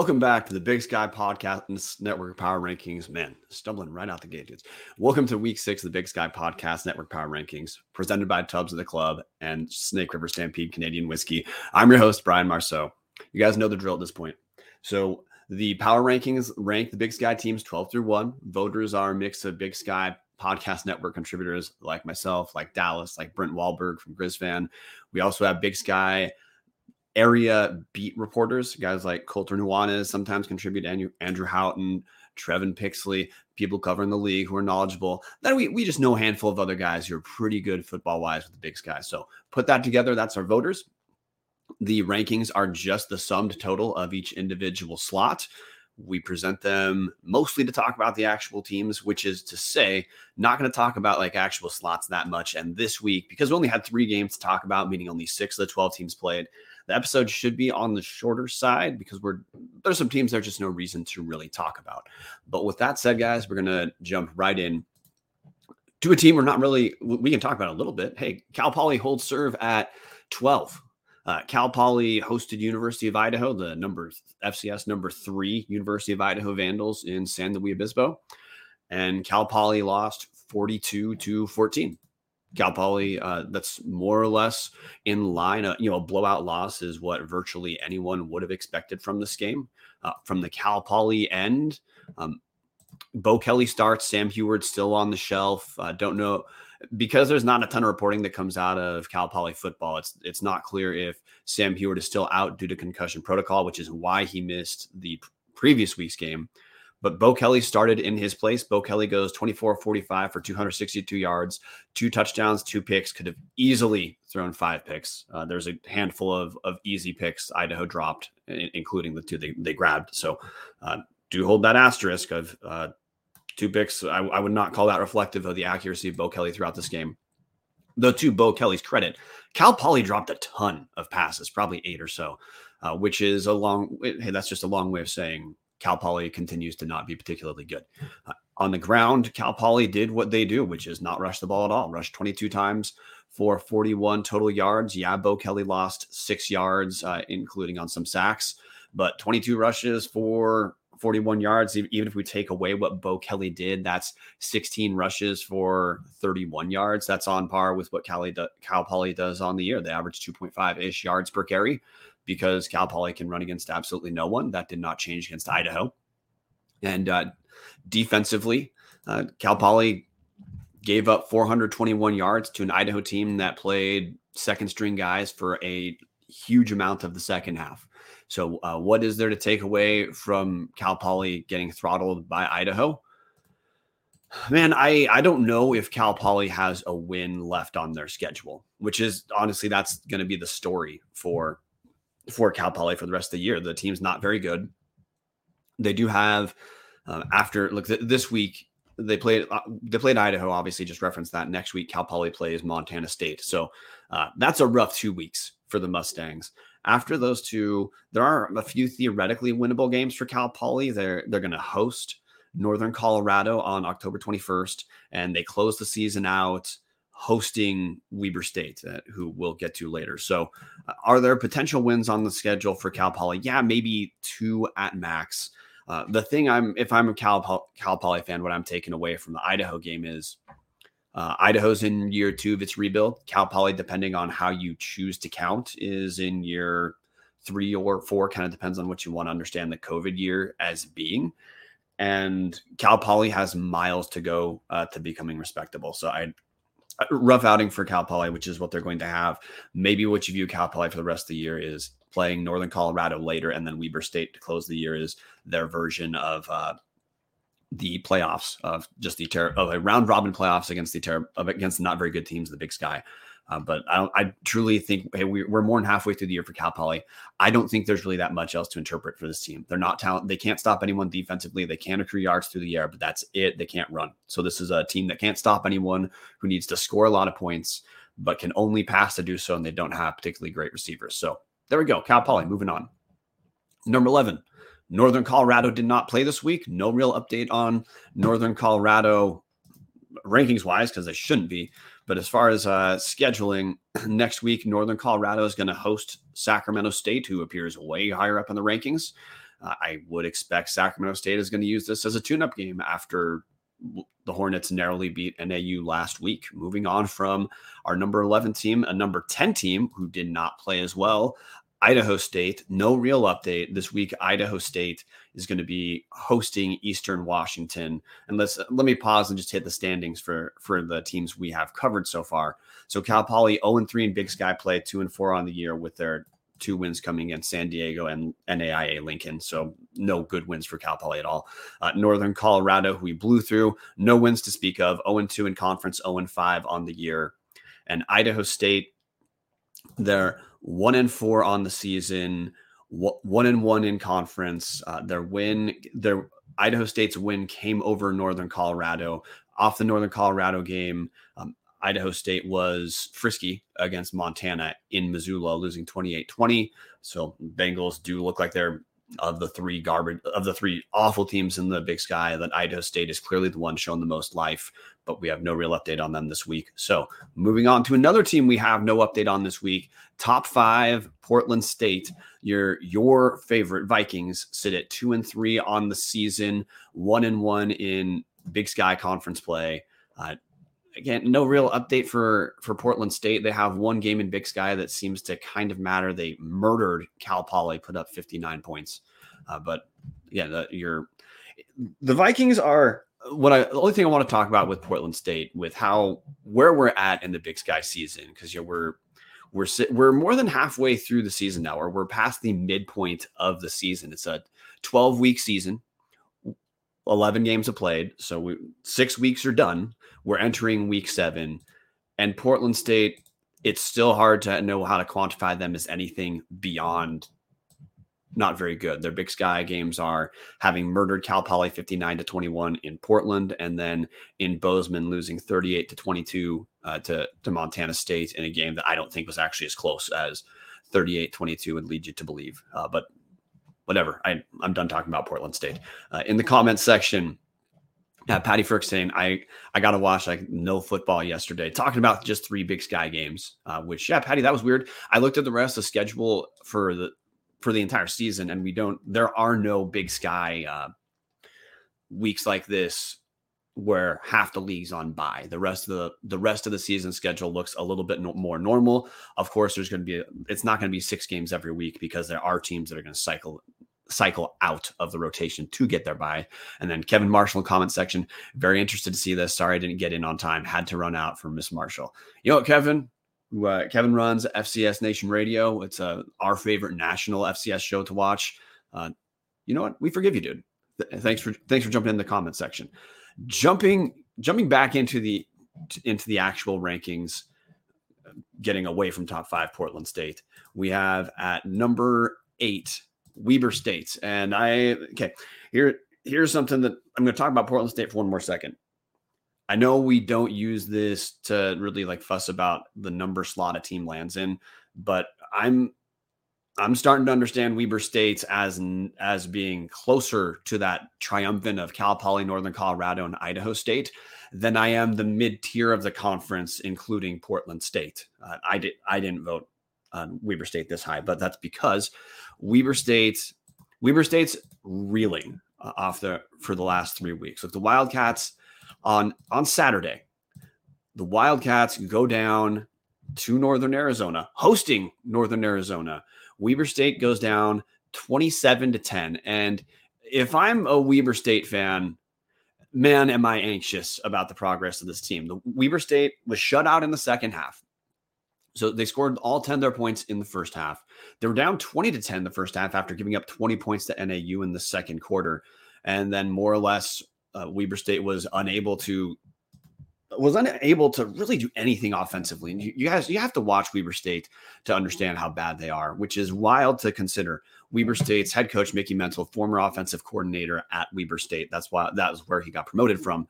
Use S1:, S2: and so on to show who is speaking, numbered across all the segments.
S1: Welcome back to the Big Sky Podcast Network Power Rankings. Man, stumbling right out the gate, dudes. Welcome to week six of the Big Sky Podcast Network Power Rankings, presented by Tubs of the Club and Snake River Stampede Canadian Whiskey. I'm your host, Brian Marceau. You guys know the drill at this point. So, the power rankings rank the Big Sky teams 12 through 1. Voters are a mix of Big Sky Podcast Network contributors like myself, like Dallas, like Brent Wahlberg from GrizzFan. We also have Big Sky area beat reporters, guys like Colter Nuanez sometimes contribute, Andrew, Andrew Houghton, Trevin Pixley, people covering the league who are knowledgeable. Then we, we just know a handful of other guys who are pretty good football wise with the big sky. So put that together. That's our voters. The rankings are just the summed total of each individual slot. We present them mostly to talk about the actual teams, which is to say, not going to talk about like actual slots that much. And this week, because we only had three games to talk about, meaning only six of the 12 teams played, the episode should be on the shorter side because we're there's some teams there's just no reason to really talk about. But with that said, guys, we're gonna jump right in to a team we're not really we can talk about a little bit. Hey, Cal Poly holds serve at 12. Uh, Cal Poly hosted University of Idaho, the number FCS number three University of Idaho Vandals in San Luis Obispo, and Cal Poly lost 42 to 14. Cal Poly, uh, that's more or less in line. Uh, you know, a blowout loss is what virtually anyone would have expected from this game. Uh, from the Cal Poly end, um, Bo Kelly starts. Sam Huard still on the shelf. Don't know because there's not a ton of reporting that comes out of Cal Poly football. It's it's not clear if Sam Huard is still out due to concussion protocol, which is why he missed the previous week's game. But Bo Kelly started in his place. Bo Kelly goes 24 45 for 262 yards, two touchdowns, two picks. Could have easily thrown five picks. Uh, there's a handful of, of easy picks Idaho dropped, including the two they, they grabbed. So uh, do hold that asterisk of uh, two picks. I, I, would not call that reflective of the accuracy of Bo Kelly throughout this game. Though, to Bo Kelly's credit, Cal Poly dropped a ton of passes, probably eight or so, uh, which is a long. Hey, that's just a long way of saying Cal Poly continues to not be particularly good. Uh, on the ground, Cal Poly did what they do, which is not rush the ball at all. Rushed 22 times for 41 total yards. Yeah, Bo Kelly lost six yards, uh, including on some sacks, but 22 rushes for 41 yards. Even if we take away what Bo Kelly did, that's 16 rushes for 31 yards. That's on par with what Cali do, Cal Poly does on the year. They average 2.5 ish yards per carry because Cal Poly can run against absolutely no one. That did not change against Idaho. And uh, defensively, uh, Cal Poly gave up 421 yards to an Idaho team that played second string guys for a huge amount of the second half. So, uh, what is there to take away from Cal Poly getting throttled by Idaho? Man, I I don't know if Cal Poly has a win left on their schedule, which is honestly that's going to be the story for for Cal Poly for the rest of the year. The team's not very good. They do have uh, after look th- this week they played uh, they played Idaho. Obviously, just reference that. Next week, Cal Poly plays Montana State. So uh, that's a rough two weeks for the Mustangs. After those two, there are a few theoretically winnable games for Cal Poly. They're they're going to host Northern Colorado on October 21st, and they close the season out hosting Weber State, uh, who we'll get to later. So, uh, are there potential wins on the schedule for Cal Poly? Yeah, maybe two at max. Uh, the thing I'm, if I'm a Cal, Cal Poly fan, what I'm taking away from the Idaho game is uh, Idaho's in year two of its rebuild. Cal Poly, depending on how you choose to count, is in year three or four. Kind of depends on what you want to understand the COVID year as being. And Cal Poly has miles to go uh, to becoming respectable. So I rough outing for Cal Poly, which is what they're going to have. Maybe what you view Cal Poly for the rest of the year is playing Northern Colorado later, and then Weber State to close the year is their version of uh, the playoffs of just the ter- of a round robin playoffs against the ter- against not very good teams, in the Big Sky. Uh, but I. I truly think hey, we, are more than halfway through the year for Cal Poly. I don't think there's really that much else to interpret for this team. They're not talent. They can't stop anyone defensively. They can't accrue yards through the air, but that's it. They can't run. So this is a team that can't stop anyone who needs to score a lot of points, but can only pass to do so, and they don't have particularly great receivers. So there we go. Cal Poly. Moving on. Number eleven. Northern Colorado did not play this week. No real update on Northern Colorado rankings wise because they shouldn't be. But as far as uh, scheduling, next week, Northern Colorado is going to host Sacramento State, who appears way higher up in the rankings. Uh, I would expect Sacramento State is going to use this as a tune up game after the Hornets narrowly beat NAU last week. Moving on from our number 11 team, a number 10 team who did not play as well. Idaho State, no real update this week. Idaho State is going to be hosting Eastern Washington. And let's let me pause and just hit the standings for for the teams we have covered so far. So Cal Poly 0 and 3 in Big Sky play, 2 and 4 on the year with their two wins coming in San Diego and NAIA Lincoln. So no good wins for Cal Poly at all. Uh, Northern Colorado, who we blew through, no wins to speak of. 0 2 in conference, 0 5 on the year. And Idaho State, they're 1 and 4 on the season, 1 and 1 in conference. Uh, their win, their Idaho State's win came over Northern Colorado. Off the Northern Colorado game, um, Idaho State was frisky against Montana in Missoula, losing 28 20. So Bengals do look like they're of the three garbage of the three awful teams in the big sky that Idaho State is clearly the one showing the most life, but we have no real update on them this week. So moving on to another team we have no update on this week. Top five, Portland State. Your your favorite Vikings sit at two and three on the season, one and one in Big Sky Conference play. Uh, again, no real update for for Portland State. They have one game in Big Sky that seems to kind of matter. They murdered Cal Poly, put up 59 points. Uh, but yeah, the, your the Vikings are what I the only thing I want to talk about with Portland State with how where we're at in the Big Sky season because you know, we're we're we're more than halfway through the season now, or we're past the midpoint of the season. It's a 12 week season. 11 games have played. So we, six weeks are done. We're entering week seven. And Portland State, it's still hard to know how to quantify them as anything beyond not very good. Their Big Sky games are having murdered Cal Poly 59 to 21 in Portland, and then in Bozeman losing 38 to 22 uh, to, to Montana State in a game that I don't think was actually as close as 38 22 would lead you to believe. Uh, but whatever. I, I'm done talking about Portland State. Uh, in the comments section, uh, Patty Frerks saying, I, I got to watch like no football yesterday, talking about just three big sky games, uh, which, yeah, Patty, that was weird. I looked at the rest of the schedule for the, for the entire season and we don't, there are no big sky, uh, weeks like this where half the league's on bye. The rest of the the rest of the season schedule looks a little bit no, more normal. Of course, there's going to be it's not going to be six games every week because there are teams that are going to cycle cycle out of the rotation to get their bye. And then Kevin Marshall comment section, very interested to see this. Sorry I didn't get in on time. Had to run out for Miss Marshall. You know what, Kevin? Uh, Kevin runs FCS Nation Radio. It's uh, our favorite national FCS show to watch. Uh, you know what? We forgive you, dude. Th- thanks for thanks for jumping in the comment section jumping jumping back into the into the actual rankings getting away from top five portland state we have at number eight weber states and i okay here here's something that i'm going to talk about portland state for one more second i know we don't use this to really like fuss about the number slot a team lands in but i'm I'm starting to understand Weber States as as being closer to that triumphant of Cal Poly, Northern Colorado, and Idaho State than I am the mid tier of the conference, including Portland State. Uh, I did I didn't vote on Weber State this high, but that's because Weber State Weber State's reeling uh, off the for the last three weeks. Look, the Wildcats on on Saturday, the Wildcats go down to Northern Arizona, hosting Northern Arizona Weber State goes down 27 to 10. And if I'm a Weber State fan, man, am I anxious about the progress of this team. The Weber State was shut out in the second half. So they scored all 10 of their points in the first half. They were down 20 to 10 the first half after giving up 20 points to NAU in the second quarter. And then more or less, uh, Weber State was unable to was unable to really do anything offensively. And you, guys, you have to watch Weber State to understand how bad they are, which is wild to consider. Weber State's head coach Mickey Mental, former offensive coordinator at Weber State. That's why that was where he got promoted from.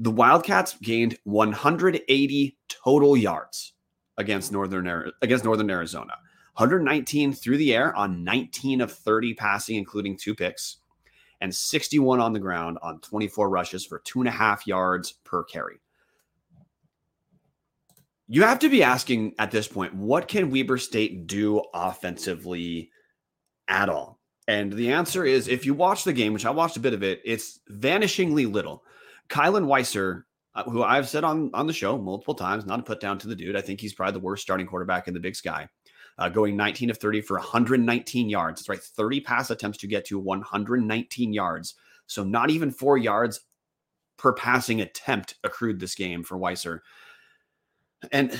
S1: The Wildcats gained 180 total yards against Northern against Northern Arizona. 119 through the air on 19 of 30 passing, including two picks, and 61 on the ground on 24 rushes for two and a half yards per carry you have to be asking at this point, what can Weber State do offensively at all? And the answer is if you watch the game, which I watched a bit of it, it's vanishingly little. Kylan Weiser, who I've said on, on the show multiple times, not to put down to the dude, I think he's probably the worst starting quarterback in the big sky. Uh, going 19 of 30 for 119 yards. That's right, 30 pass attempts to get to 119 yards. So not even four yards per passing attempt accrued this game for Weiser. And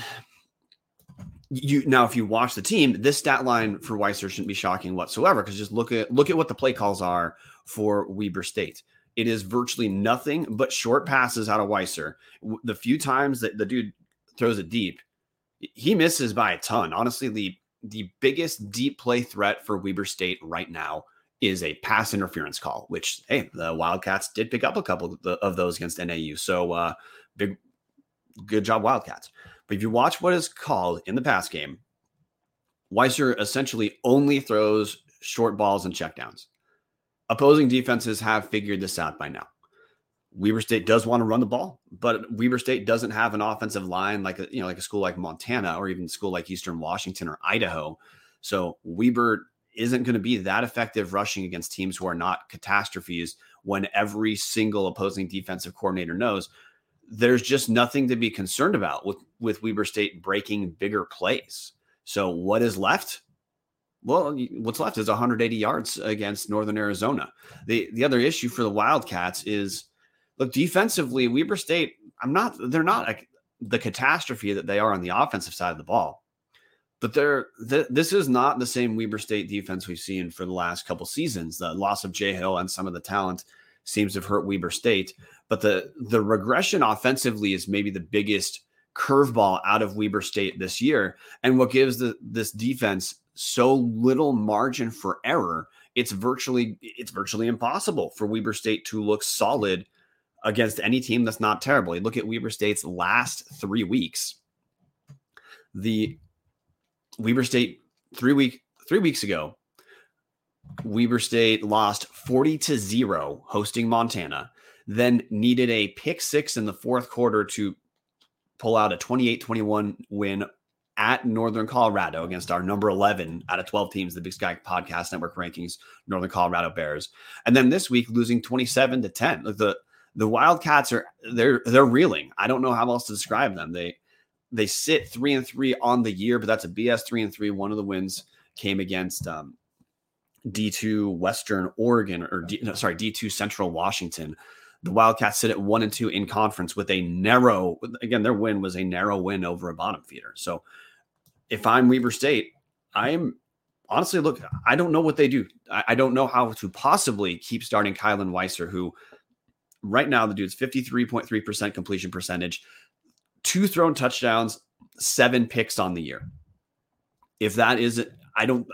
S1: you now, if you watch the team, this stat line for Weiser shouldn't be shocking whatsoever because just look at look at what the play calls are for Weber State. It is virtually nothing but short passes out of Weiser. The few times that the dude throws it deep, he misses by a ton. Honestly, the the biggest deep play threat for Weber State right now is a pass interference call, which hey, the Wildcats did pick up a couple of those against NAU. So uh, big, good job, Wildcats. But if you watch what is called in the pass game, Weiser essentially only throws short balls and checkdowns. Opposing defenses have figured this out by now. Weber State does want to run the ball, but Weber State doesn't have an offensive line like a, you know like a school like Montana or even a school like Eastern Washington or Idaho. So Weber isn't going to be that effective rushing against teams who are not catastrophes when every single opposing defensive coordinator knows there's just nothing to be concerned about with with Weber State breaking bigger plays. So what is left? Well, what's left is 180 yards against Northern Arizona. The the other issue for the Wildcats is look defensively Weber State I'm not they're not the catastrophe that they are on the offensive side of the ball. But they're th- this is not the same Weber State defense we've seen for the last couple seasons. The loss of Jay Hill and some of the talent seems to have hurt Weber State. But the the regression offensively is maybe the biggest curveball out of Weber State this year. And what gives the, this defense so little margin for error, it's virtually it's virtually impossible for Weber State to look solid against any team that's not terrible. You look at Weber State's last three weeks. The Weber State three week three weeks ago, Weber State lost 40 to 0 hosting Montana, then needed a pick six in the fourth quarter to pull out a 28 21 win at Northern Colorado against our number 11 out of 12 teams, the Big Sky Podcast Network rankings, Northern Colorado Bears. And then this week losing 27 to 10. The the Wildcats are they're they're reeling. I don't know how else to describe them. They they sit three and three on the year, but that's a BS three and three. One of the wins came against um, D2 Western Oregon or D, no, sorry, D2 Central Washington. The Wildcats sit at one and two in conference with a narrow, again, their win was a narrow win over a bottom feeder. So if I'm Weber State, I'm honestly look, I don't know what they do. I, I don't know how to possibly keep starting Kylan Weiser, who right now the dude's 53.3% completion percentage, two thrown touchdowns, seven picks on the year. If that isn't, I don't,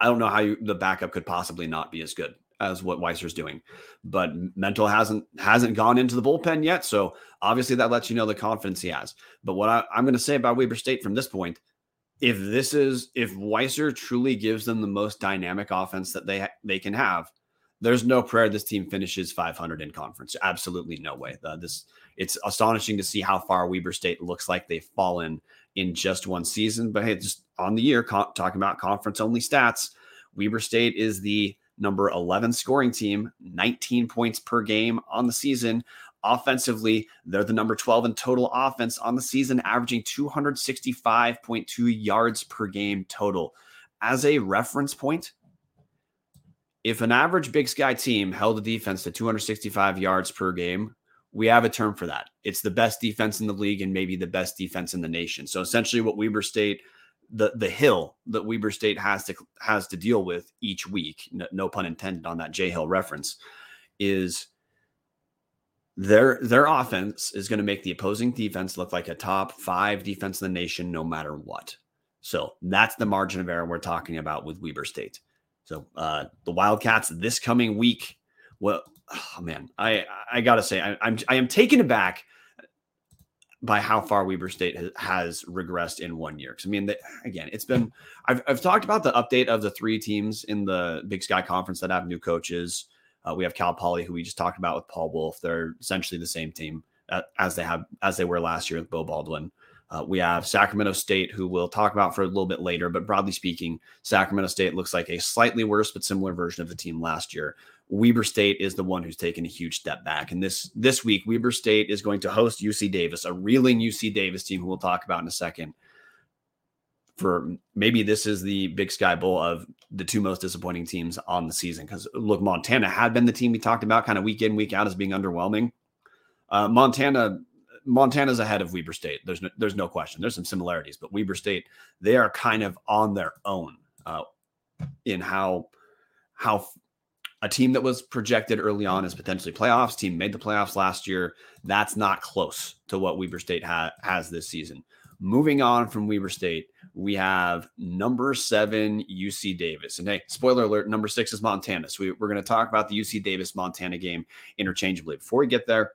S1: I don't know how you, the backup could possibly not be as good as what Weiser's doing. But mental hasn't hasn't gone into the bullpen yet, so obviously that lets you know the confidence he has. But what I, am going to say about Weber State from this point, if this is if Weiser truly gives them the most dynamic offense that they they can have, there's no prayer this team finishes 500 in conference. Absolutely no way. Uh, this it's astonishing to see how far Weber State looks like they've fallen in just one season. But hey, just on the year, co- talking about conference only stats, Weber State is the number 11 scoring team, 19 points per game on the season. Offensively, they're the number 12 in total offense on the season, averaging 265.2 yards per game total. As a reference point, if an average Big Sky team held a defense to 265 yards per game, we have a term for that. It's the best defense in the league and maybe the best defense in the nation. So essentially, what Weber State, the the hill that Weber State has to has to deal with each week, no, no pun intended on that Jay Hill reference, is their their offense is going to make the opposing defense look like a top five defense in the nation, no matter what. So that's the margin of error we're talking about with Weber State. So uh, the Wildcats this coming week. Well, oh man, I I gotta say I, I'm I am taken aback by how far Weber State has, regressed in one year. Because I mean, the, again, it's been I've I've talked about the update of the three teams in the Big Sky Conference that have new coaches. Uh, we have Cal Poly, who we just talked about with Paul Wulff. They're essentially the same team uh, as they have as they were last year with Beau Baldwin. Uh, we have Sacramento State, who we'll talk about for a little bit later. But broadly speaking, Sacramento State looks like a slightly worse but similar version of the team last year. Weber State is the one who's taken a huge step back. And this this week, Weber State is going to host UC Davis, a reeling UC Davis team who we'll talk about in a second. For maybe this is the Big Sky Bowl of the two most disappointing teams on the season. Because look, Montana had been the team we talked about kind of week in, week out as being underwhelming. Uh, Montana Montana's ahead of Weber State. There's no, there's no question. There's some similarities, but Weber State they are kind of on their own uh, in how how a team that was projected early on as potentially playoffs team made the playoffs last year. That's not close to what Weber State ha- has this season. Moving on from Weber State, we have number seven UC Davis. And hey, spoiler alert, number six is Montana. So we, we're going to talk about the UC Davis Montana game interchangeably. Before we get there,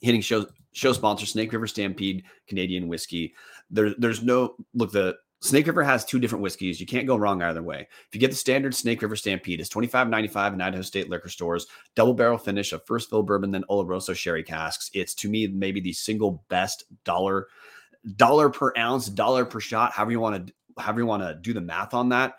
S1: hitting show show sponsor Snake River Stampede Canadian whiskey. There, there's no look the Snake River has two different whiskeys. You can't go wrong either way. If you get the standard Snake River Stampede, it's twenty five ninety five in Idaho State liquor stores. Double barrel finish of first fill bourbon, then Oloroso sherry casks. It's to me maybe the single best dollar dollar per ounce, dollar per shot, however you want to however you want to do the math on that.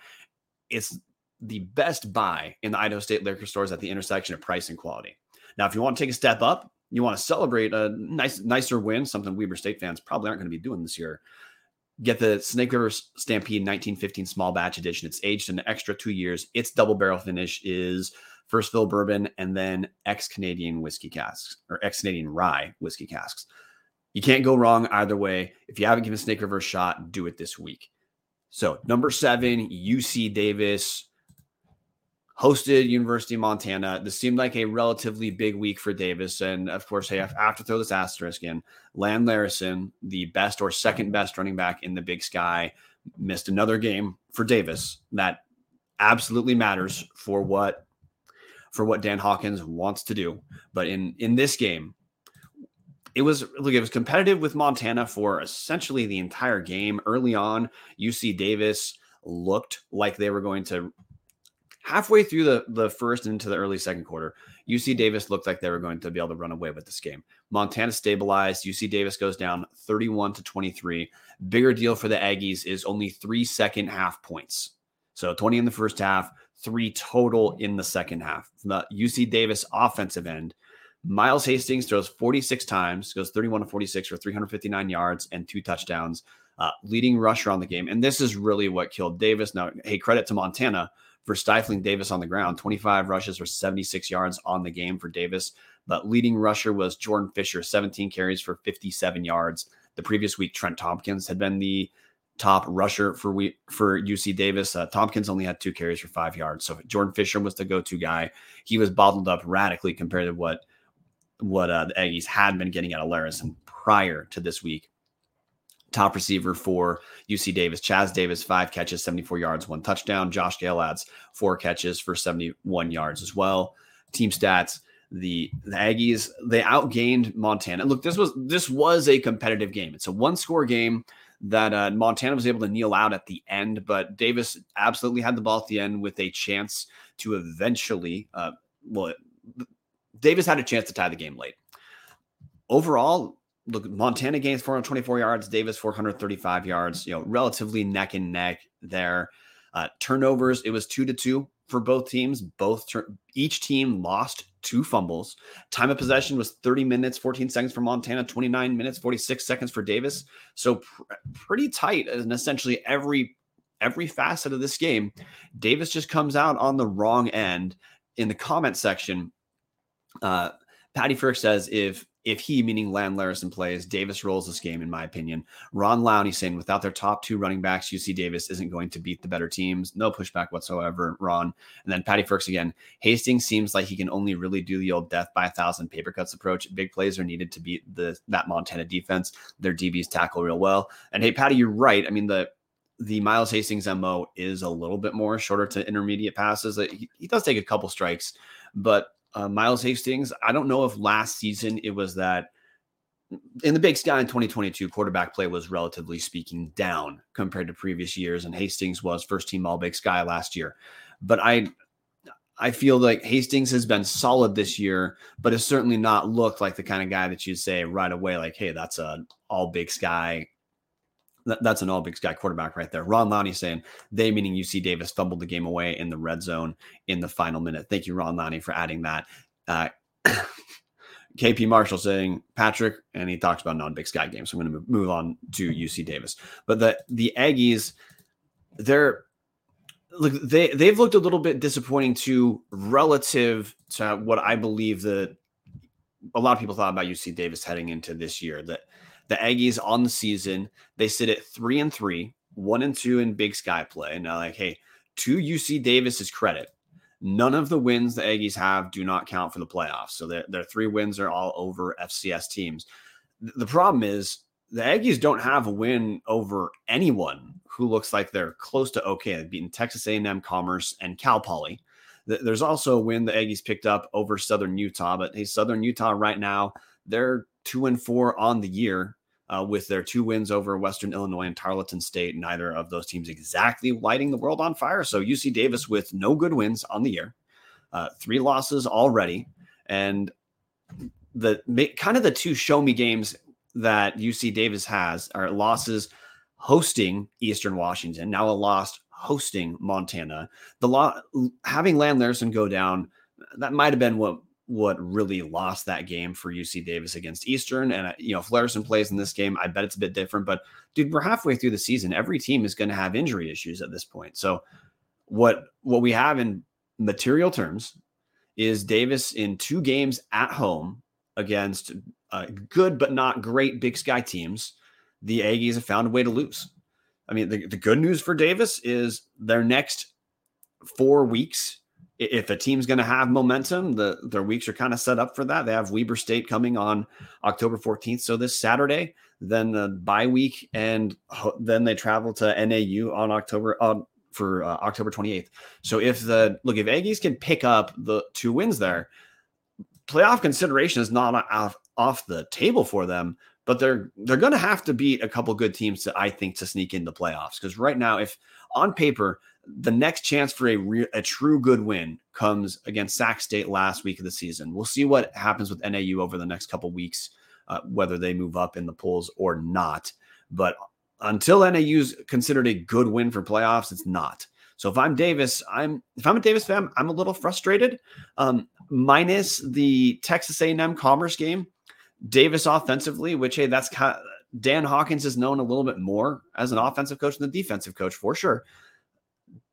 S1: It's the best buy in the Idaho State liquor stores at the intersection of price and quality. Now, if you want to take a step up, you want to celebrate a nice, nicer win, something Weber State fans probably aren't going to be doing this year. Get the Snake River Stampede 1915 small batch edition. It's aged an extra two years. Its double barrel finish is first fill bourbon and then ex Canadian whiskey casks or ex Canadian rye whiskey casks. You can't go wrong either way. If you haven't given Snake River a shot, do it this week. So, number seven, UC Davis hosted University of Montana. This seemed like a relatively big week for Davis. And of course, I have to throw this asterisk in. Lan Larison, the best or second best running back in the big sky, missed another game for Davis. That absolutely matters for what for what Dan Hawkins wants to do. But in in this game, it was look, it was competitive with Montana for essentially the entire game. Early on, UC Davis looked like they were going to halfway through the, the first into the early second quarter, UC Davis looked like they were going to be able to run away with this game. Montana stabilized. UC Davis goes down 31 to 23. Bigger deal for the Aggies is only three second half points. So 20 in the first half, three total in the second half. From the UC Davis offensive end, Miles Hastings throws 46 times, goes 31 to 46 for 359 yards and two touchdowns, uh, leading rusher on the game. And this is really what killed Davis. Now, hey, credit to Montana for stifling Davis on the ground. 25 rushes for 76 yards on the game for Davis. But leading rusher was Jordan Fisher, 17 carries for 57 yards. The previous week, Trent Tompkins had been the top rusher for we for UC Davis. Uh, Tompkins only had two carries for five yards. So Jordan Fisher was the go-to guy. He was bottled up radically compared to what what uh, the Aggies had been getting out of Larison prior to this week top receiver for UC Davis. Chaz Davis, five catches, 74 yards, one touchdown. Josh Gale adds four catches for 71 yards as well. Team stats. The, the Aggies they outgained Montana. Look, this was this was a competitive game. It's a one score game that uh, Montana was able to kneel out at the end, but Davis absolutely had the ball at the end with a chance to eventually. Uh, well, Davis had a chance to tie the game late. Overall, look, Montana gains 424 yards, Davis 435 yards, you know, relatively neck and neck there. Uh, turnovers, it was two to two for both teams. Both tur- each team lost two fumbles. Time of possession was 30 minutes, 14 seconds for Montana, 29 minutes, 46 seconds for Davis. So pr- pretty tight and essentially every every facet of this game. Davis just comes out on the wrong end. In the comment section, uh, Patty Frerks says if if he, meaning Lan Larison, plays, Davis rolls this game, in my opinion. Ron Lowney saying without their top two running backs, UC Davis isn't going to beat the better teams. No pushback whatsoever, Ron. And then Patty Frerks again. Hastings seems like he can only really do the old death by a thousand paper cuts approach. Big plays are needed to beat the that Montana defense. Their DBs tackle real well. And hey, Patty, you're right. I mean, the the Miles Hastings MO is a little bit more shorter to intermediate passes. He, he does take a couple strikes, but uh, Miles Hastings. I don't know if last season it was that in the Big Sky in 2022, quarterback play was relatively speaking down compared to previous years, and Hastings was first team All Big Sky last year. But I, I feel like Hastings has been solid this year, but has certainly not looked like the kind of guy that you'd say right away, like, "Hey, that's a All Big Sky that's an all big sky quarterback right there. Ron Lowney saying they, meaning UC Davis, fumbled the game away in the red zone in the final minute. Thank you, Ron Lowney, for adding that. Uh, KP Marshall saying Patrick, and he talks about non big sky games. So I'm going to move on to UC Davis. But the the Aggies, they're look they they've looked a little bit disappointing too relative to what I believe that a lot of people thought about UC Davis heading into this year. That the Aggies on the season they sit at three and three, one and two in Big Sky play. And now, like, hey, to UC Davis's credit, none of the wins the Aggies have do not count for the playoffs. So their, their three wins are all over FCS teams. The problem is the Aggies don't have a win over anyone who looks like they're close to okay. They've beaten Texas A&M, Commerce, and Cal Poly. There's also a win the Aggies picked up over Southern Utah, but hey, Southern Utah right now they're two and four on the year uh, with their two wins over Western Illinois and Tarleton State. Neither of those teams exactly lighting the world on fire. So UC Davis with no good wins on the year, uh, three losses already, and the kind of the two show me games that UC Davis has are losses hosting Eastern Washington, now a loss hosting Montana. The law having Lan Larison go down, that might have been what what really lost that game for UC Davis against Eastern. And, uh, you know, if Larison plays in this game, I bet it's a bit different. But, dude, we're halfway through the season. Every team is going to have injury issues at this point. So, what what we have in material terms is Davis in two games at home against uh, good but not great Big Sky teams. The Aggies have found a way to lose. I mean, the, the good news for Davis is their next four weeks if a team's going to have momentum, the their weeks are kind of set up for that. They have Weber State coming on October 14th, so this Saturday, then the bye week, and then they travel to NAU on October uh, for uh, October 28th. So if the look, if Aggies can pick up the two wins there, playoff consideration is not off, off the table for them. But they're they're going to have to beat a couple good teams to I think to sneak into playoffs because right now, if on paper the next chance for a real, a true good win comes against Sac State last week of the season. We'll see what happens with NAU over the next couple weeks, uh, whether they move up in the polls or not. But until NAU's considered a good win for playoffs, it's not. So if I'm Davis, I'm if I'm a Davis fan, I'm a little frustrated. Um, minus the Texas A&M Commerce game, Davis offensively, which hey, that's kind of, Dan Hawkins is known a little bit more as an offensive coach than the defensive coach for sure.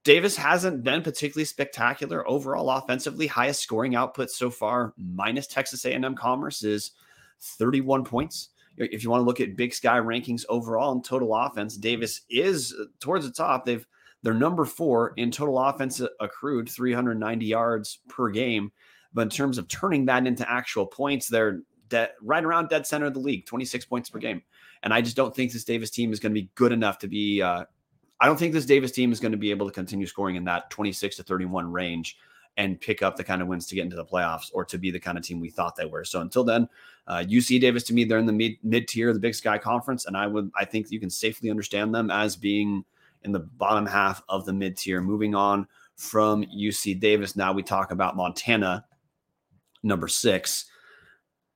S1: Davis hasn't been particularly spectacular overall offensively. Highest scoring output so far, minus Texas A&M Commerce, is 31 points. If you want to look at Big Sky rankings overall in total offense, Davis is uh, towards the top. They've they're number four in total offense accrued, 390 yards per game. But in terms of turning that into actual points, they're right around dead center of the league, 26 points per game. And I just don't think this Davis team is going to be good enough to be uh, I don't think this Davis team is going to be able to continue scoring in that 26 to 31 range and pick up the kind of wins to get into the playoffs or to be the kind of team we thought they were. So until then, uh, UC Davis to me, they're in the mid tier of the Big Sky Conference, and I would I think you can safely understand them as being in the bottom half of the mid tier. Moving on from UC Davis, now we talk about Montana, number six.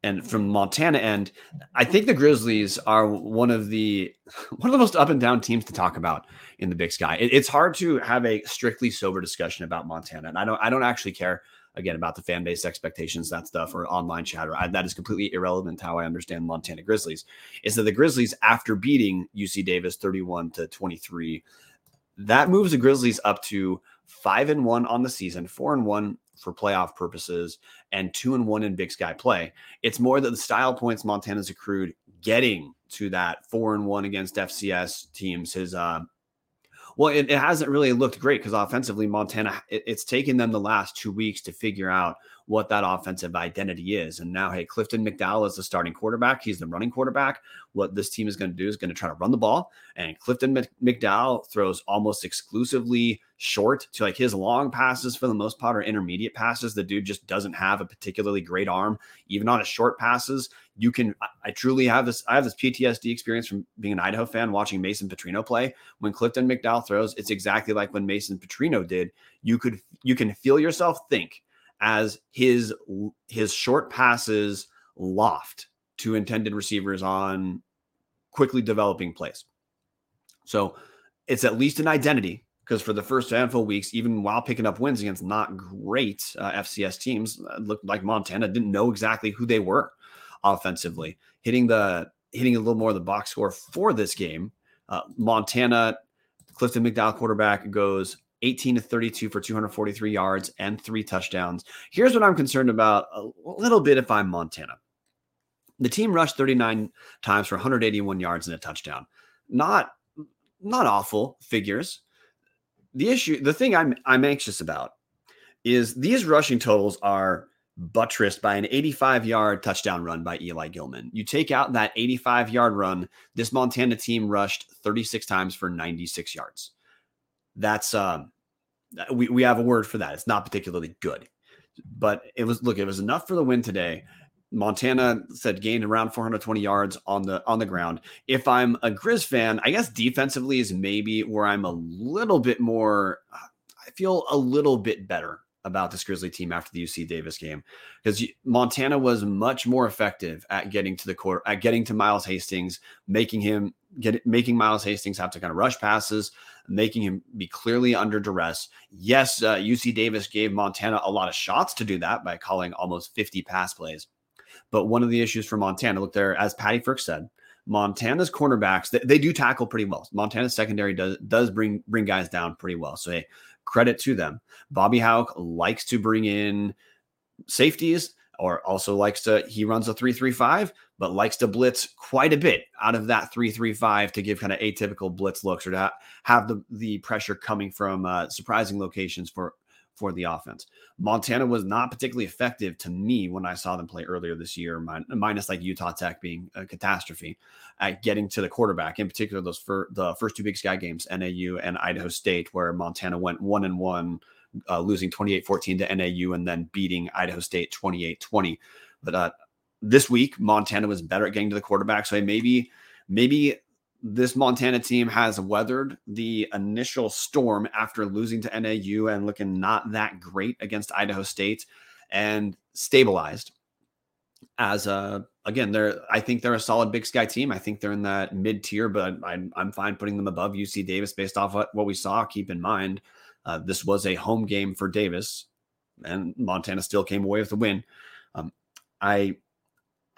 S1: And from Montana end, I think the Grizzlies are one of the one of the most up and down teams to talk about in the Big Sky. It, it's hard to have a strictly sober discussion about Montana, and I don't I don't actually care again about the fan base expectations, that stuff, or online chatter. I, that is completely irrelevant to how I understand Montana Grizzlies. Is that the Grizzlies after beating UC Davis thirty one to twenty three, that moves the Grizzlies up to five and one on the season, four and one for playoff purposes and two and one in Big Sky play. It's more that the style points Montana's accrued getting to that four and one against FCS teams. His uh, well, it, it hasn't really looked great because offensively, Montana, it, it's taken them the last two weeks to figure out what that offensive identity is. And now, hey, Clifton McDowell is the starting quarterback. He's the running quarterback. What this team is going to do is going to try to run the ball. And Clifton McDowell throws almost exclusively short to like his long passes for the most part are intermediate passes. The dude just doesn't have a particularly great arm, even on his short passes. You can, I, truly have this. I have this PTSD experience from being an Idaho fan watching Mason Petrino play. When Clifton McDowell throws, it's exactly like when Mason Petrino did. You could, you can feel yourself think as his his short passes loft to intended receivers on quickly developing plays. So it's at least an identity because for the first handful of weeks, even while picking up wins against not great uh, FCS teams, uh, looked like Montana didn't know exactly who they were offensively. Hitting the hitting a little more of the box score for this game, uh, Montana Clifton McDowell quarterback goes 18 to 32 for 243 yards and three touchdowns. Here's what I'm concerned about a little bit if I'm Montana. The team rushed 39 times for 181 yards and a touchdown. Not not awful figures, the issue, the thing I'm I'm anxious about is these rushing totals are buttressed by an 85 yard touchdown run by Eli Gilman. You take out that 85 yard run, this Montana team rushed 36 times for 96 yards. That's um we, we have a word for that. It's not particularly good. But it was look, it was enough for the win today. Montana said gained around 420 yards on the on the ground. If I'm a Grizz fan, I guess defensively is maybe where I'm a little bit more. I feel a little bit better about this Grizzly team after the UC Davis game because Montana was much more effective at getting to the court, at getting to Miles Hastings, making him get making Miles Hastings have to kind of rush passes, making him be clearly under duress. Yes, uh, UC Davis gave Montana a lot of shots to do that by calling almost 50 pass plays but one of the issues for Montana, look there, as Patty Frerks said, Montana's cornerbacks they, they, do tackle pretty well. Montana's secondary does does bring bring guys down pretty well. So hey, credit to them. Bobby Hauck likes to bring in safeties or also likes to he runs a 335 but likes to blitz quite a bit out of that 335 to give kind of atypical blitz looks or to have the the pressure coming from uh, surprising locations for for the offense. Montana was not particularly effective to me when I saw them play earlier this year, minus like Utah Tech being a catastrophe at getting to the quarterback. In particular, those for the first two Big Sky games, NAU and Idaho State, where Montana went one and one, uh, losing 28-14 to NAU and then beating Idaho State 28-20. But uh, this week, Montana was better at getting to the quarterback. So maybe maybe this Montana team has weathered the initial storm after losing to NAU and looking not that great against Idaho State and stabilized as a again they're I think they're a solid Big Sky team. I think they're in that mid tier, but I'm I'm fine putting them above UC Davis based off what, what we saw. Keep in mind uh, this was a home game for Davis, and Montana still came away with a win. Um, I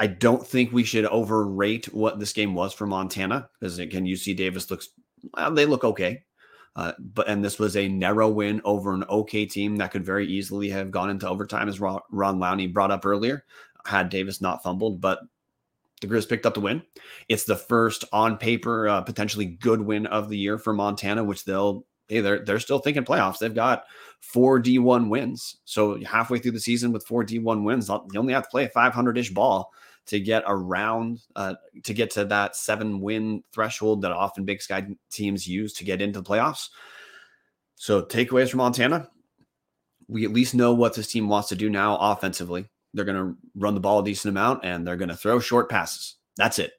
S1: I don't think we should overrate what this game was for Montana because again, UC Davis looks well, they look okay. Uh, but and this was a narrow win over an okay team that could very easily have gone into overtime, as Ron, Ron Lowney brought up earlier, had Davis not fumbled. But the Grizz picked up the win. It's the first on paper uh, potentially good win of the year for Montana, which they'll hey they're they're still thinking playoffs. They've got four D1 wins, so halfway through the season with four D1 wins, you only have to play a 500 ish ball to get around uh, to get to that seven win threshold that often Big Sky teams use to get into the playoffs. So takeaways from Montana. We at least know what this team wants to do now offensively. They're going to run the ball a decent amount and they're going to throw short passes. That's it.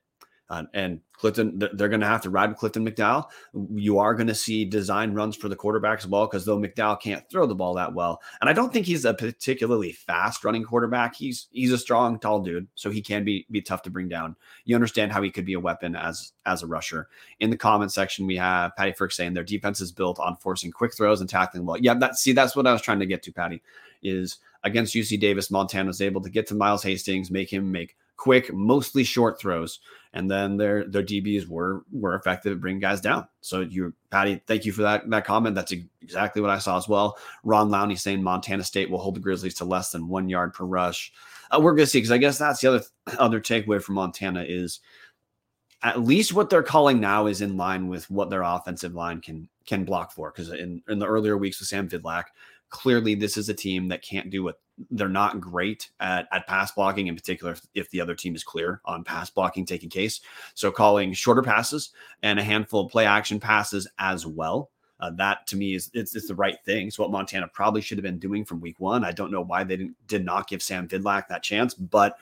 S1: Uh, and Clifton, they're going to have to ride with Clifton McDowell. You are going to see design runs for the quarterback as well, because though McDowell can't throw the ball that well, and I don't think he's a particularly fast running quarterback. He's he's a strong, tall dude, so he can be be tough to bring down. You understand how he could be a weapon as as a rusher. In the comment section, we have Patty Frerks saying their defense is built on forcing quick throws and tackling well. Yeah, that see that's what I was trying to get to, Patty. Is against UC Davis, Montana was able to get to Miles Hastings, make him make quick, mostly short throws, and then their their DBs were were effective at bringing guys down. So you, Patty, thank you for that that comment. That's exactly what I saw as well. Ron Lowney saying Montana State will hold the Grizzlies to less than one yard per rush. Uh, we're gonna see because I guess that's the other other takeaway from Montana is at least what they're calling now is in line with what their offensive line can can block for. Because in, in the earlier weeks with Sam Vidlak, clearly this is a team that can't do what they're not great at, at pass blocking in particular if, if, the other team is clear on pass blocking taking case. So calling shorter passes and a handful of play action passes as well. Uh, that to me is it's, it's the right thing. It's what montana probably should have been doing from week one. I don't know why they didn't did not give sam vidlak that chance but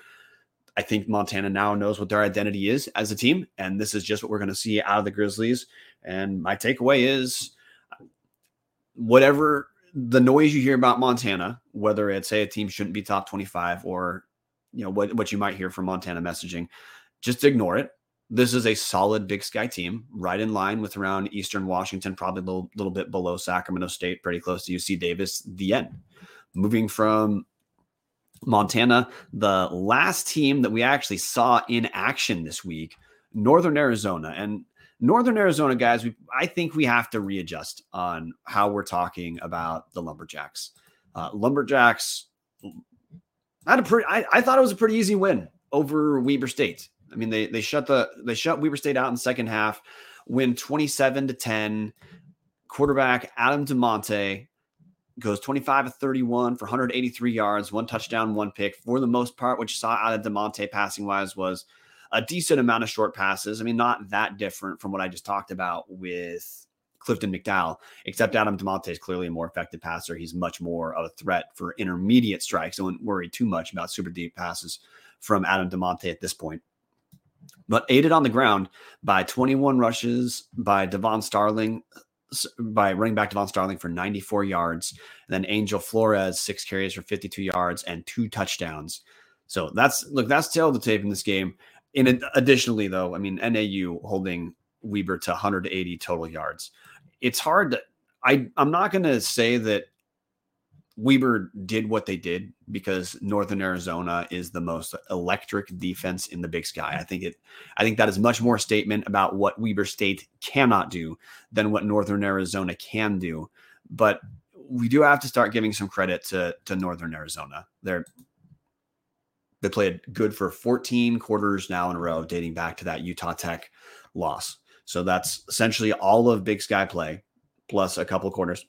S1: i think montana now knows what their identity is as a team and this is just what we're going to see out of the grizzlies. And my takeaway is whatever the noise you hear about Montana, whether it's say a team shouldn't be top 25 or you know what what you might hear from Montana messaging, just ignore it. this is a solid Big Sky team, right in line with around Eastern Washington, probably a little, little bit below Sacramento State, pretty close to UC Davis. The end. Moving from Montana, the last team that we actually saw in action this week, Northern Arizona. And Northern Arizona guys, we, I think we have to readjust on how we're talking about the Lumberjacks. Uh, Lumberjacks had a pretty, I, I thought it was a pretty easy win over Weber State. I mean, they they shut the they shut Weber State out in the second half, win 27 to 10. Quarterback Adam Damante goes 25 to 31 for 183 yards, one touchdown, one pick. For the most part, what you saw out of Damante passing wise was a decent amount of short passes. I mean, not that different from what I just talked about with Clifton McDowell, except Adam Damante is clearly a more effective passer. He's much more of a threat for intermediate strikes. Don't worry too much about super deep passes from Adam Damante at this point. But aided on the ground by 21 rushes by Devon Starling, by running back Devon Starling for 94 yards. And then Angel Flores, six carries for 52 yards and two touchdowns. So that's look, that's tail of the tape in this game. In additionally, though, I mean, NAU holding Weber to 180 total yards. It's hard to, I, I'm not going to say that Weber did what they did because Northern Arizona is the most electric defense in the Big Sky. I think it I think that is much more statement about what Weber State cannot do than what Northern Arizona can do. But we do have to start giving some credit to to Northern Arizona. They're they played good for 14 quarters now in a row, dating back to that Utah Tech loss. So that's essentially all of Big Sky play, plus a couple quarters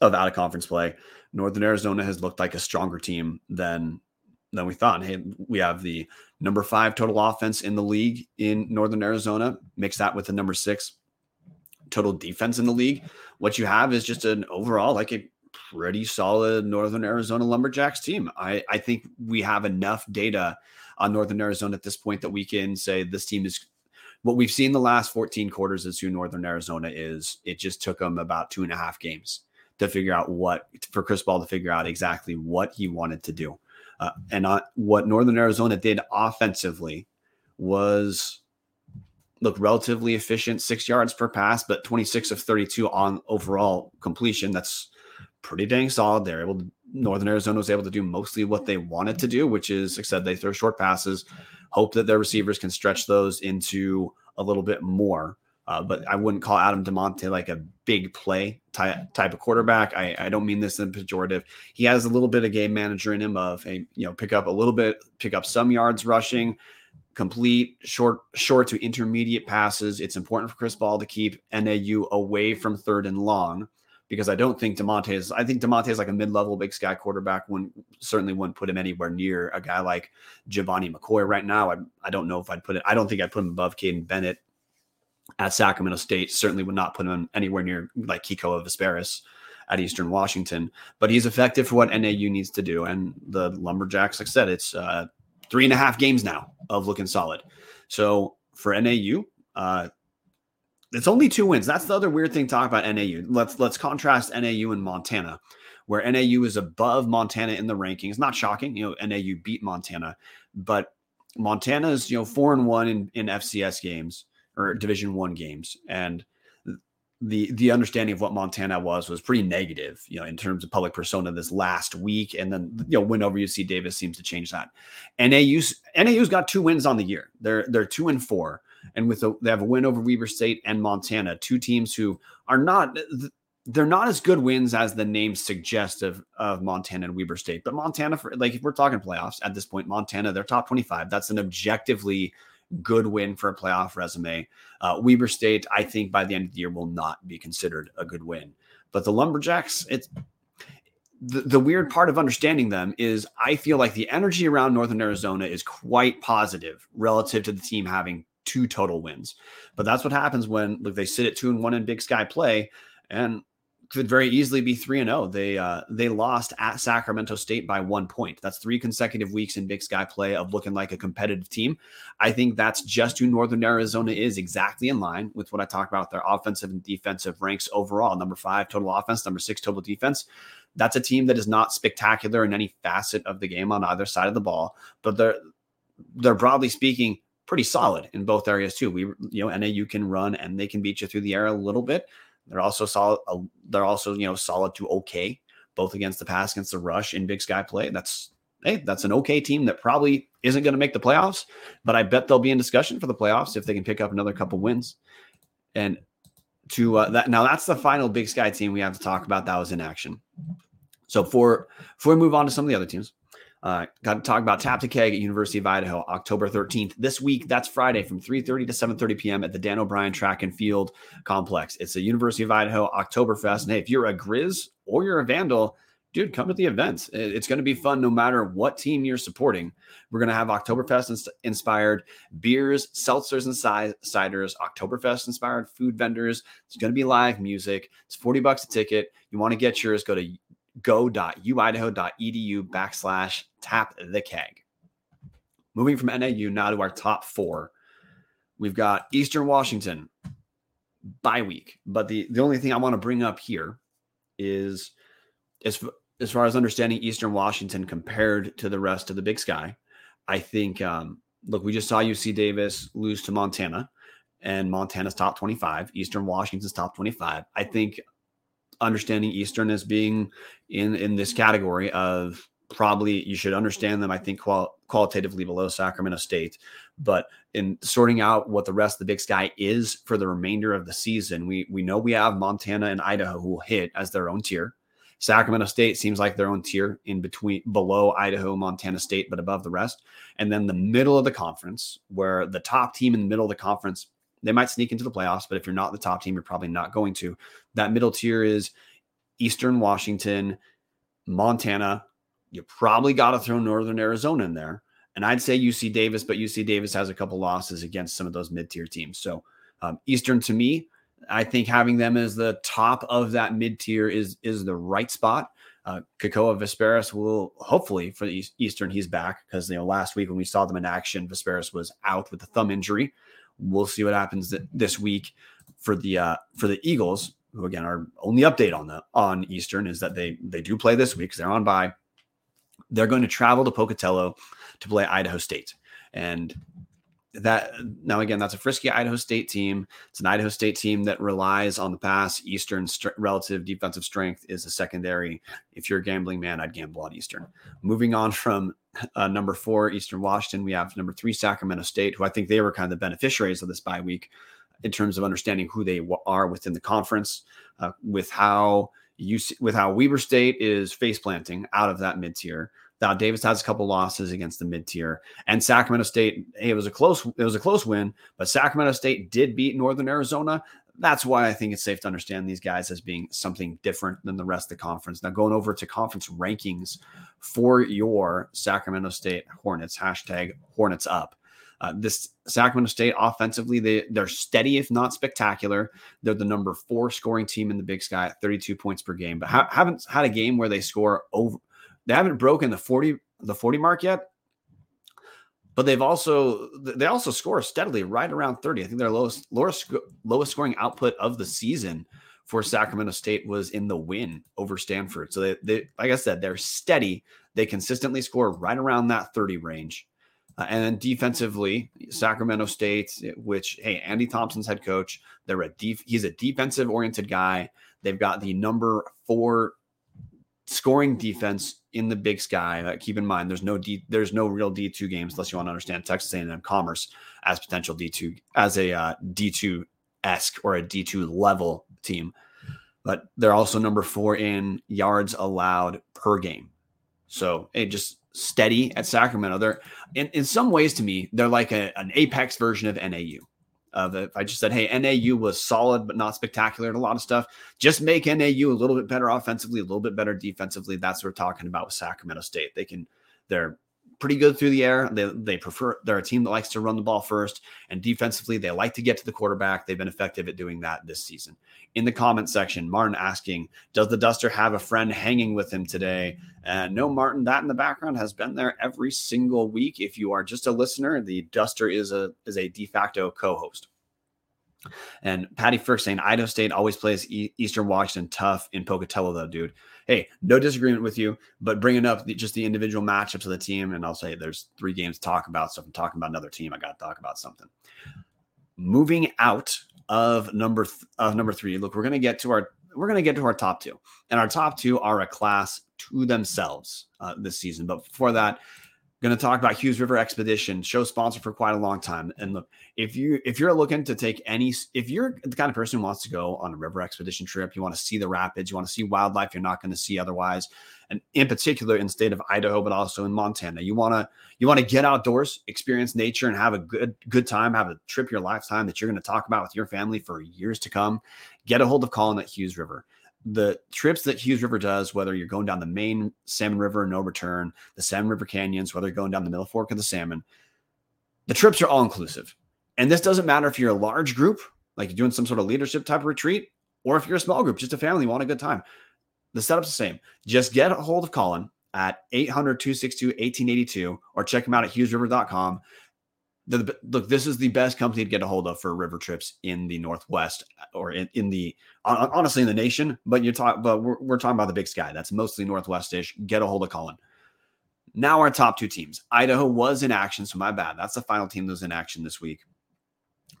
S1: of out of conference play. Northern Arizona has looked like a stronger team than than we thought. Hey, we have the number five total offense in the league in Northern Arizona. Mix that with the number six total defense in the league. What you have is just an overall like a pretty solid Northern Arizona Lumberjacks team. I, I think we have enough data on Northern Arizona at this point that we can say this team is what we've seen the last 14 quarters is who Northern Arizona is. It just took them about two and a half games to figure out what for Chris Ball to figure out exactly what he wanted to do. Uh, and uh, what Northern Arizona did offensively was look relatively efficient, six yards per pass, but 26 of 32 on overall completion. That's pretty dang solid. They're able to, Northern Arizona was able to do mostly what they wanted to do, which is, like I said, they throw short passes, hope that their receivers can stretch those into a little bit more. Uh, but I wouldn't call Adam Damante like a big play type, type of quarterback. I, I don't mean this in pejorative. He has a little bit of game manager in him of a you know pick up a little bit, pick up some yards rushing, complete short short to intermediate passes. It's important for Chris Ball to keep NAU away from third and long because I don't think Damante is. I think Damante is like a mid-level Big Sky quarterback. When certainly wouldn't put him anywhere near a guy like Giovanni McCoy right now. I, I don't know if I'd put it. I don't think I'd put him above Kaiden Bennett at Sacramento State. Certainly would not put him anywhere near like Kekoa Visperas at Eastern Washington, but he's effective for what NAU needs to do. And the Lumberjacks, like I said, it's uh, three and a half games now of looking solid. So for NAU, uh, it's only two wins. That's the other weird thing to talk about NAU. Let's let's contrast NAU and Montana, where NAU is above Montana in the rankings. Not shocking, you know, NAU beat Montana, but Montana is you know four and one in, in FCS games or Division One games, and the the understanding of what Montana was was pretty negative, you know, in terms of public persona this last week, and then you know win over UC Davis seems to change that. NAU's NAU's got two wins on the year. They're they're two and four, and with a, they have a win over Weber State and Montana, two teams who are not they're not as good wins as the name suggests of, of Montana and Weber State. But Montana, for like if we're talking playoffs at this point, Montana, they're top 25. That's an objectively good win for a playoff resume. Uh, Weber State, I think by the end of the year, will not be considered a good win. But the Lumberjacks, it's the, the weird part of understanding them is I feel like the energy around Northern Arizona is quite positive relative to the team having two total wins. But that's what happens when look, they sit at two and one in Big Sky play. And could very easily be three and zero. Oh. They uh, they lost at Sacramento State by one point. That's three consecutive weeks in Big Sky play of looking like a competitive team. I think that's just who Northern Arizona is, exactly in line with what I talked about their offensive and defensive ranks overall. Number five total offense, number six total defense. That's a team that is not spectacular in any facet of the game on either side of the ball, but they're they're broadly speaking pretty solid in both areas too. We, you know, NAU can run and they can beat you through the air a little bit. They're also solid. Uh, they're also, you know, solid to okay, both against the pass, against the rush in Big Sky play. That's hey, that's an okay team that probably isn't going to make the playoffs, but I bet they'll be in discussion for the playoffs if they can pick up another couple wins. And to uh, that now, that's the final Big Sky team we have to talk about. That was in action. So for before we move on to some of the other teams, uh, got to talk about Tap to Keg at University of Idaho, October 13th. This week, that's Friday from 3.30 to 7.30 p.m. at the Dan O'Brien Track and Field Complex. It's a University of Idaho Oktoberfest. And hey, if you're a Grizz or you're a Vandal, dude, come to the events. It's going to be fun no matter what team you're supporting. We're going to have Oktoberfest inspired beers, seltzers, and ciders, Oktoberfest inspired food vendors. It's going to be live music. It's 40 bucks a ticket. You want to get yours, go to go.uidaho.edu backslash tap the keg. Moving from NAU now to our top four. We've got Eastern Washington bye week. But the, the only thing I want to bring up here is as, as far as understanding Eastern Washington compared to the rest of the Big Sky, I think, um, look, we just saw UC Davis lose to Montana and Montana's top 25, Eastern Washington's top 25. I think understanding Eastern as being in in this mm-hmm. category of probably you should understand them. I think qual- qualitatively below Sacramento State, but in sorting out what the rest of the Big Sky is for the remainder of the season, we we know we have Montana and Idaho who will hit as their own tier. Sacramento State seems like their own tier in between below Idaho, Montana State, but above the rest. And then the middle of the conference, where the top team in the middle of the conference they might sneak into the playoffs, but if you're not the top team, you're probably not going to. That middle tier is Eastern Washington, Montana. You probably got to throw Northern Arizona in there. And I'd say UC Davis, but UC Davis has a couple losses against some of those mid tier teams. So um, Eastern to me, I think having them as the top of that mid tier is is the right spot. Uh, Kekoa Visperas will hopefully for the Eastern he's back because you know last week when we saw them in action, Visperas was out with a thumb injury. We'll see what happens th- this week for the uh, for the Eagles, who again our only update on the on Eastern is that they they do play this week because they're on bye. They're going to travel to Pocatello to play Idaho State, and that now again that's a frisky Idaho State team. It's an Idaho State team that relies on the pass. Eastern st- relative defensive strength is a secondary. If you're a gambling man, I'd gamble on Eastern. Moving on from uh, number four Eastern Washington, we have number three Sacramento State, who I think they were kind of the beneficiaries of this bye week in terms of understanding who they are within the conference, uh, with how you with how Weber State is face planting out of that mid tier now Davis has a couple losses against the mid tier, and Sacramento State. Hey, it was a close. It was a close win, but Sacramento State did beat Northern Arizona. That's why I think it's safe to understand these guys as being something different than the rest of the conference. Now, going over to conference rankings for your Sacramento State Hornets, hashtag Hornets up. Uh, this Sacramento State offensively, they, they're steady, if not spectacular. They're the number four scoring team in the Big Sky at 32 points per game, but ha- haven't had a game where they score over they haven't broken the 40 the 40 mark yet. But they've also they also score steadily right around 30. I think their lowest lowest lowest scoring output of the season for Sacramento State was in the win over Stanford. So they, they like I said, they're steady. They consistently score right around that 30 range. Uh, and then defensively, Sacramento State, which hey, Andy Thomas's head coach, they're a def- he's a defensive oriented guy. They've got the number four scoring defense in the Big Sky. Uh, keep in mind, there's no D, there's no real D two games unless you want to understand Texas A&M Commerce as potential D two as a uh, D two esque or a D two level team. But they're also number four in yards allowed per game. So it just steady at Sacramento. They're in, in some ways to me, they're like a, an apex version of NAU of if I just said, hey, NAU was solid but not spectacular at a lot of stuff, just make NAU a little bit better offensively, a little bit better defensively. That's what we're talking about with Sacramento State. They can, they're pretty good through the air. They, they prefer, they're a team that likes to run the ball first. And defensively, they like to get to the quarterback. They've been effective at doing that this season. In the comment section, Martin asking, Does the Duster have a friend hanging with him today? And no, Martin, that in the background has been there every single week. If you are just a listener, the Duster is a is a de facto co-host. And Patty Frerks saying Idaho State always plays e- Eastern Washington tough in Pocatello, though, dude. Hey, no disagreement with you, but bringing up the, just the individual matchups of the team, and I'll say there's three games to talk about. So if I'm talking about another team, I got to talk about something. Moving out of number th- of number three, look, we're gonna get to our we're gonna get to our top two, and our top two are a class to themselves uh, this season. But before that, going to talk about Hughes River Expedition, show sponsor for quite a long time. And look, if you if you're looking to take any, if you're the kind of person who wants to go on a river expedition trip, you want to see the rapids, you want to see wildlife you're not going to see otherwise, and in particular in state of Idaho, but also in Montana, you want to you want to get outdoors, experience nature, and have a good good time, have a trip your lifetime that you're going to talk about with your family for years to come. Get a hold of Colin at Hughes River the trips that Hughes River does, whether you're going down the main Salmon River, no return, the Salmon River Canyons, whether you're going down the middle fork of the Salmon, the trips are all inclusive. And this doesn't matter if you're a large group, like you're doing some sort of leadership type of retreat, or if you're a small group, just a family, want a good time. The setup's the same. Just get a hold of Colin at 800 262 1882 or check him out at hughesriver.com the, look, this is the best company to get a hold of for river trips in the Northwest or in, in the honestly in the nation. But you talk, but we're, we're talking about the Big Sky. That's mostly Northwestish. Get a hold of Colin. Now our top two teams. Idaho was in action, so my bad. That's the final team that was in action this week.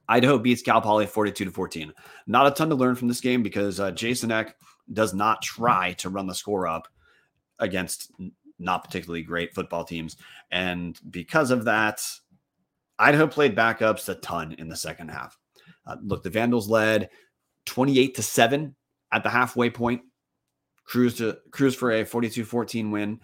S1: Idaho beats Cal Poly 42 to 14. Not a ton to learn from this game because uh, Jason Eck does not try to run the score up against not particularly great football teams. And because of that, Idaho played backups a ton in the second half. Uh, look, the Vandals led 28 to 7 at the halfway point. Cruise to cruise for a 42-14 win.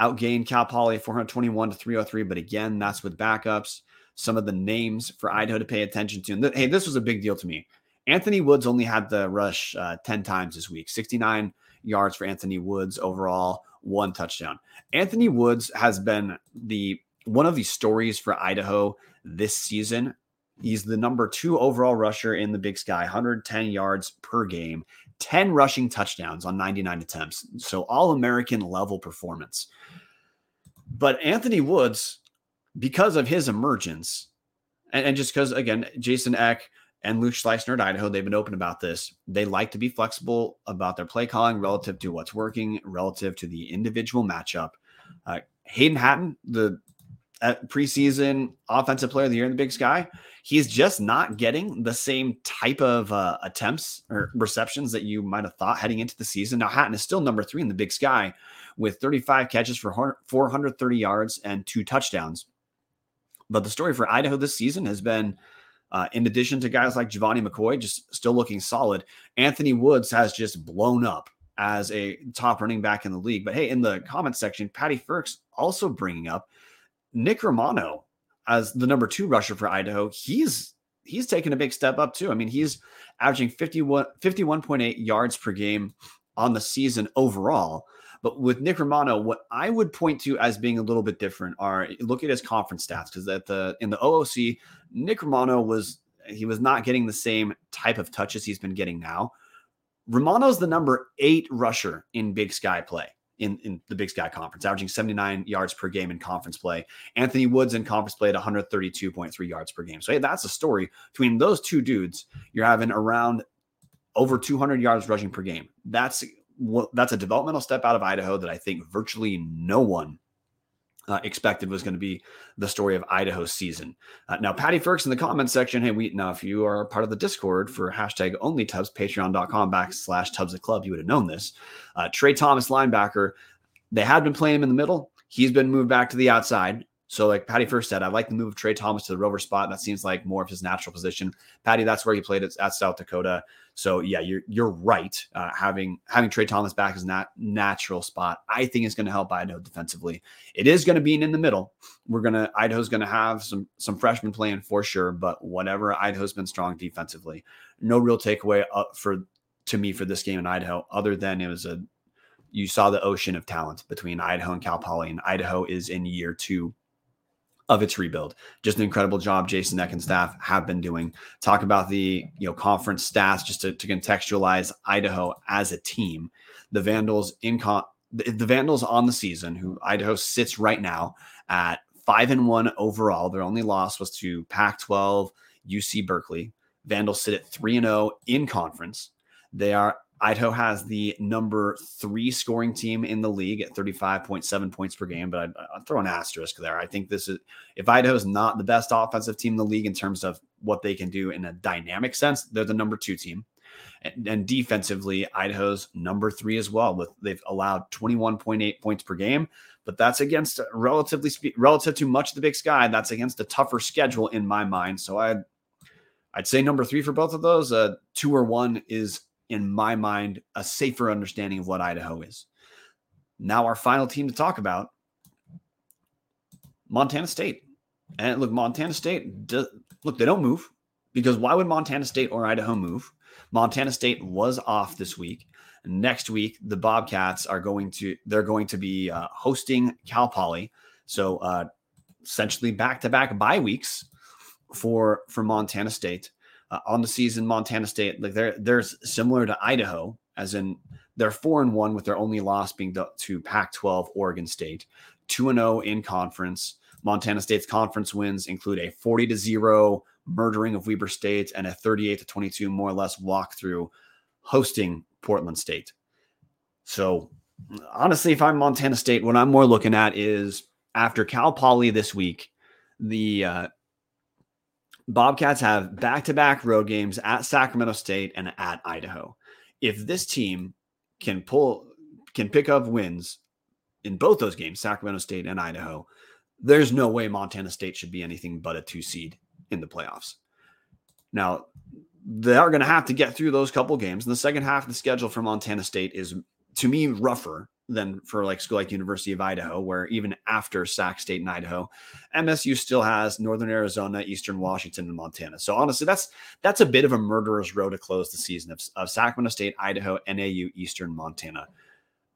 S1: Outgained Cal Poly 421 to 303, but again, that's with backups. Some of the names for Idaho to pay attention to. And th- hey, this was a big deal to me. Anthony Woods only had the rush uh, 10 times this week, 69 yards for Anthony Woods overall, one touchdown. Anthony Woods has been the one of the stories for Idaho this season. He's the number two overall rusher in the Big Sky, 110 yards per game, 10 rushing touchdowns on 99 attempts. So all American level performance. But Anthony Woods, because of his emergence, and, and just because, again, Jason Eck and Luke Schleusner at Idaho, they've been open about this. They like to be flexible about their play calling relative to what's working, relative to the individual matchup. Uh, Hayden Hatton, the at preseason offensive player of the year in the Big Sky, he's just not getting the same type of uh, attempts or receptions that you might have thought heading into the season. Now Hatten is still number three in the Big Sky with 35 catches for 430 yards and two touchdowns. But the story for Idaho this season has been, uh, in addition to guys like Giovanni McCoy, just still looking solid. Anthony Woods has just blown up as a top running back in the league. But hey, in the comment section, Patty Frerks also bringing up Nick Romano as the number two rusher for Idaho, he's he's taken a big step up too. I mean, he's averaging 51 51.8 yards per game on the season overall. But with Nick Romano, what I would point to as being a little bit different are look at his conference stats because at the in the OOC, Nick Romano was he was not getting the same type of touches he's been getting now. Romano's the number eight rusher in Big Sky play in, in the Big Sky Conference, averaging 79 yards per game in conference play. Anthony Woods in conference play at 132.3 yards per game. So, hey, that's a story. Between those two dudes, you're having around over 200 yards rushing per game. That's that's a developmental step out of Idaho that I think virtually no one uh, expected was going to be the story of Idaho's season. Uh, now, Patty Frerks in the comments section. Hey, we now if you are part of the Discord for hashtag only Tubs, patreon.com backslash Tubs the Club, you would have known this. Uh, Trey Thomas, linebacker, they had been playing him in the middle. He's been moved back to the outside. So, like Patty Frerks said, I like the move of Trey Thomas to the rover spot. That seems like more of his natural position. Patty, that's where he played at, at South Dakota. So, yeah, you're you're right. Uh, having having Trey Thomas back is not natural spot. I think is going to help Idaho defensively. It is going to be in the middle. We're gonna Idaho's going to have some some freshmen playing for sure, but whatever Idaho's been strong defensively. No real takeaway for to me for this game in Idaho, other than it was a you saw the ocean of talent between Idaho and Cal Poly, and Idaho is in year two of its rebuild. Just an incredible job Jason Eck and staff have been doing. Talk about the you know conference stats just to, to contextualize Idaho as a team. The Vandals in con- the, the Vandals on the season, who Idaho sits right now at five and one overall. Their only loss was to Pac-12 UC Berkeley. Vandals sit at 3 and 0 in conference. They are Idaho has the number three scoring team in the league at 35.7 points per game, but I'd, I'd, throw an asterisk there. I think this is, if Idaho is not the best offensive team in the league in terms of what they can do in a dynamic sense, they're the number two team. And, and defensively, Idaho's number three as well. With they've allowed 21.8 points per game, but that's against relatively relative to much of the Big Sky. That's against a tougher schedule in my mind. So I'd I'd say number three for both of those. Uh, two or one is in my mind, a safer understanding of what Idaho is. Now, our final team to talk about Montana State. And look, Montana State, look, they don't move because why would Montana State or Idaho move? Montana State was off this week. Next week, the Bobcats are going to they're going to be uh, hosting Cal Poly. So uh, essentially back to back bye weeks for for Montana State uh, on the season. Montana State, like they're they're similar to Idaho, as in they're four and one with their only loss being to, to Pac-12 Oregon State, two and zero oh in conference. Montana State's conference wins include a 40 to 0 murdering of Weber State and a 38 to 22 more or less walkthrough hosting Portland State. So, honestly, if I'm Montana State, what I'm more looking at is after Cal Poly this week, the uh, Bobcats have back to back road games at Sacramento State and at Idaho. If this team can pull, can pick up wins in both those games, Sacramento State and Idaho, there's no way Montana State should be anything but a two seed in the playoffs. Now, they are going to have to get through those couple games. And the second half of the schedule for Montana State is, to me, rougher than for like school like University of Idaho, where even after Sac State and Idaho, MSU still has Northern Arizona, Eastern Washington, and Montana. So honestly, that's that's a bit of a murderer's row to close the season of, of Sacramento State, Idaho, NAU, Eastern, Montana.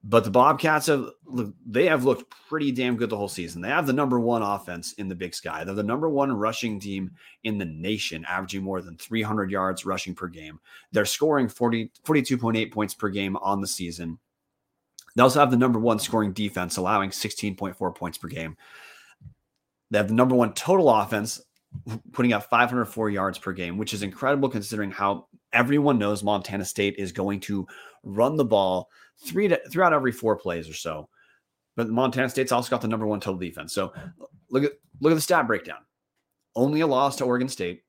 S1: But the Bobcats have they have looked pretty damn good the whole season. They have the number one offense in the Big Sky. They're the number one rushing team in the nation, averaging more than 300 yards rushing per game. They're scoring 40, 42.8 points per game on the season. They also have the number one scoring defense, allowing 16.4 points per game. They have the number one total offense, putting up 504 yards per game, which is incredible considering how everyone knows Montana State is going to run the ball three to, throughout every four plays or so. But Montana State's also got the number one total defense. So look at look at the stat breakdown. Only a loss to Oregon State.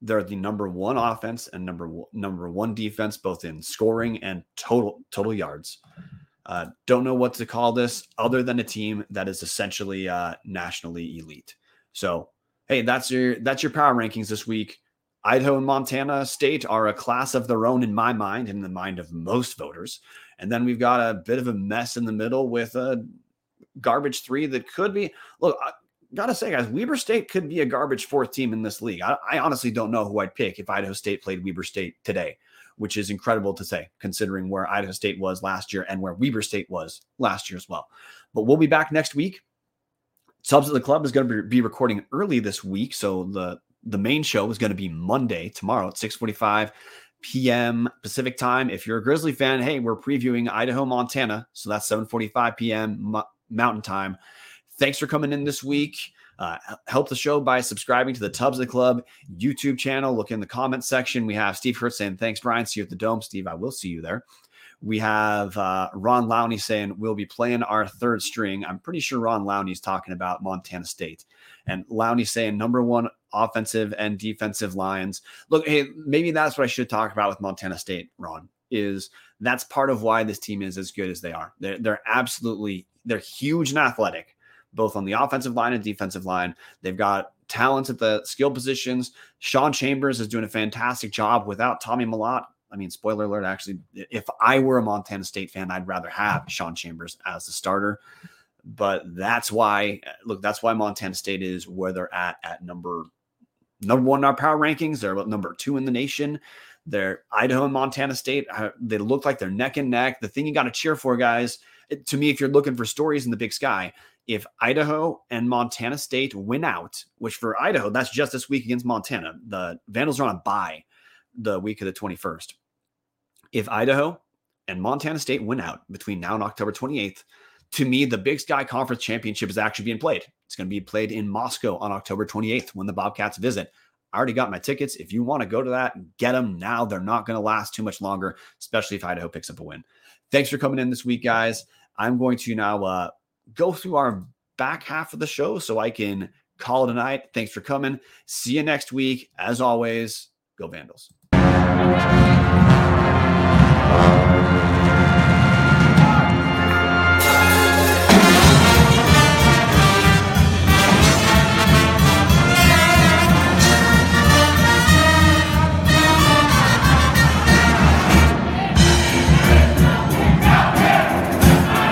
S1: They're the number one offense and number number one defense, both in scoring and total total yards. Uh, don't know what to call this other than a team that is essentially uh, nationally elite. So, hey, that's your that's your power rankings this week. Idaho and Montana State are a class of their own in my mind, in the mind of most voters. And then we've got a bit of a mess in the middle with a garbage three that could be. Look, I gotta say, guys, Weber State could be a garbage fourth team in this league. I, I honestly don't know who I'd pick if Idaho State played Weber State today which is incredible to say, considering where Idaho State was last year and where Weber State was last year as well. But we'll be back next week. Tubs of the Club is going to be recording early this week, so the the main show is going to be Monday tomorrow at 6:45 p.m. Pacific time. If you're a Grizzly fan, hey, we're previewing Idaho, Montana, so that's 7:45 p.m. Mountain time. Thanks for coming in this week. Uh, help the show by subscribing to the Tubs of the Club YouTube channel. Look in the comments section. We have Steve Kurtz saying, Thanks, Brian. See you at the Dome. Steve, I will see you there. We have uh, Ron Lowney saying, We'll be playing our third string. I'm pretty sure Ron Lowney's talking about Montana State. And Lowney saying, Number one offensive and defensive lines. Look, hey, maybe that's what I should talk about with Montana State, Ron, is that's part of why this team is as good as they are. They're, they're absolutely, they're huge and athletic both on the offensive line and defensive line. They've got talents at the skill positions. Sean Chambers is doing a fantastic job without Tommy Mellott. I mean, spoiler alert, actually, if I were a Montana State fan, I'd rather have Sean Chambers as the starter. But that's why, look, that's why Montana State is where they're at at number number one in our power rankings. They're number two in the nation. They're Idaho and Montana State. Uh, they look like they're neck and neck. The thing you got to cheer for, guys, to me, if you're looking for stories in the big sky, if Idaho and Montana State win out, which for Idaho, that's just this week against Montana. The Vandals are on a bye the week of the 21st. If Idaho and Montana State win out between now and October 28th, to me, the Big Sky Conference Championship is actually being played. It's going to be played in Moscow on October 28th when the Bobcats visit. I already got my tickets. If you want to go to that, get them now. They're not going to last too much longer, especially if Idaho picks up a win. Thanks for coming in this week, guys. I'm going to now uh, go through our back half of the show so I can call it a night. Thanks for coming. See you next week. As always, go Vandals.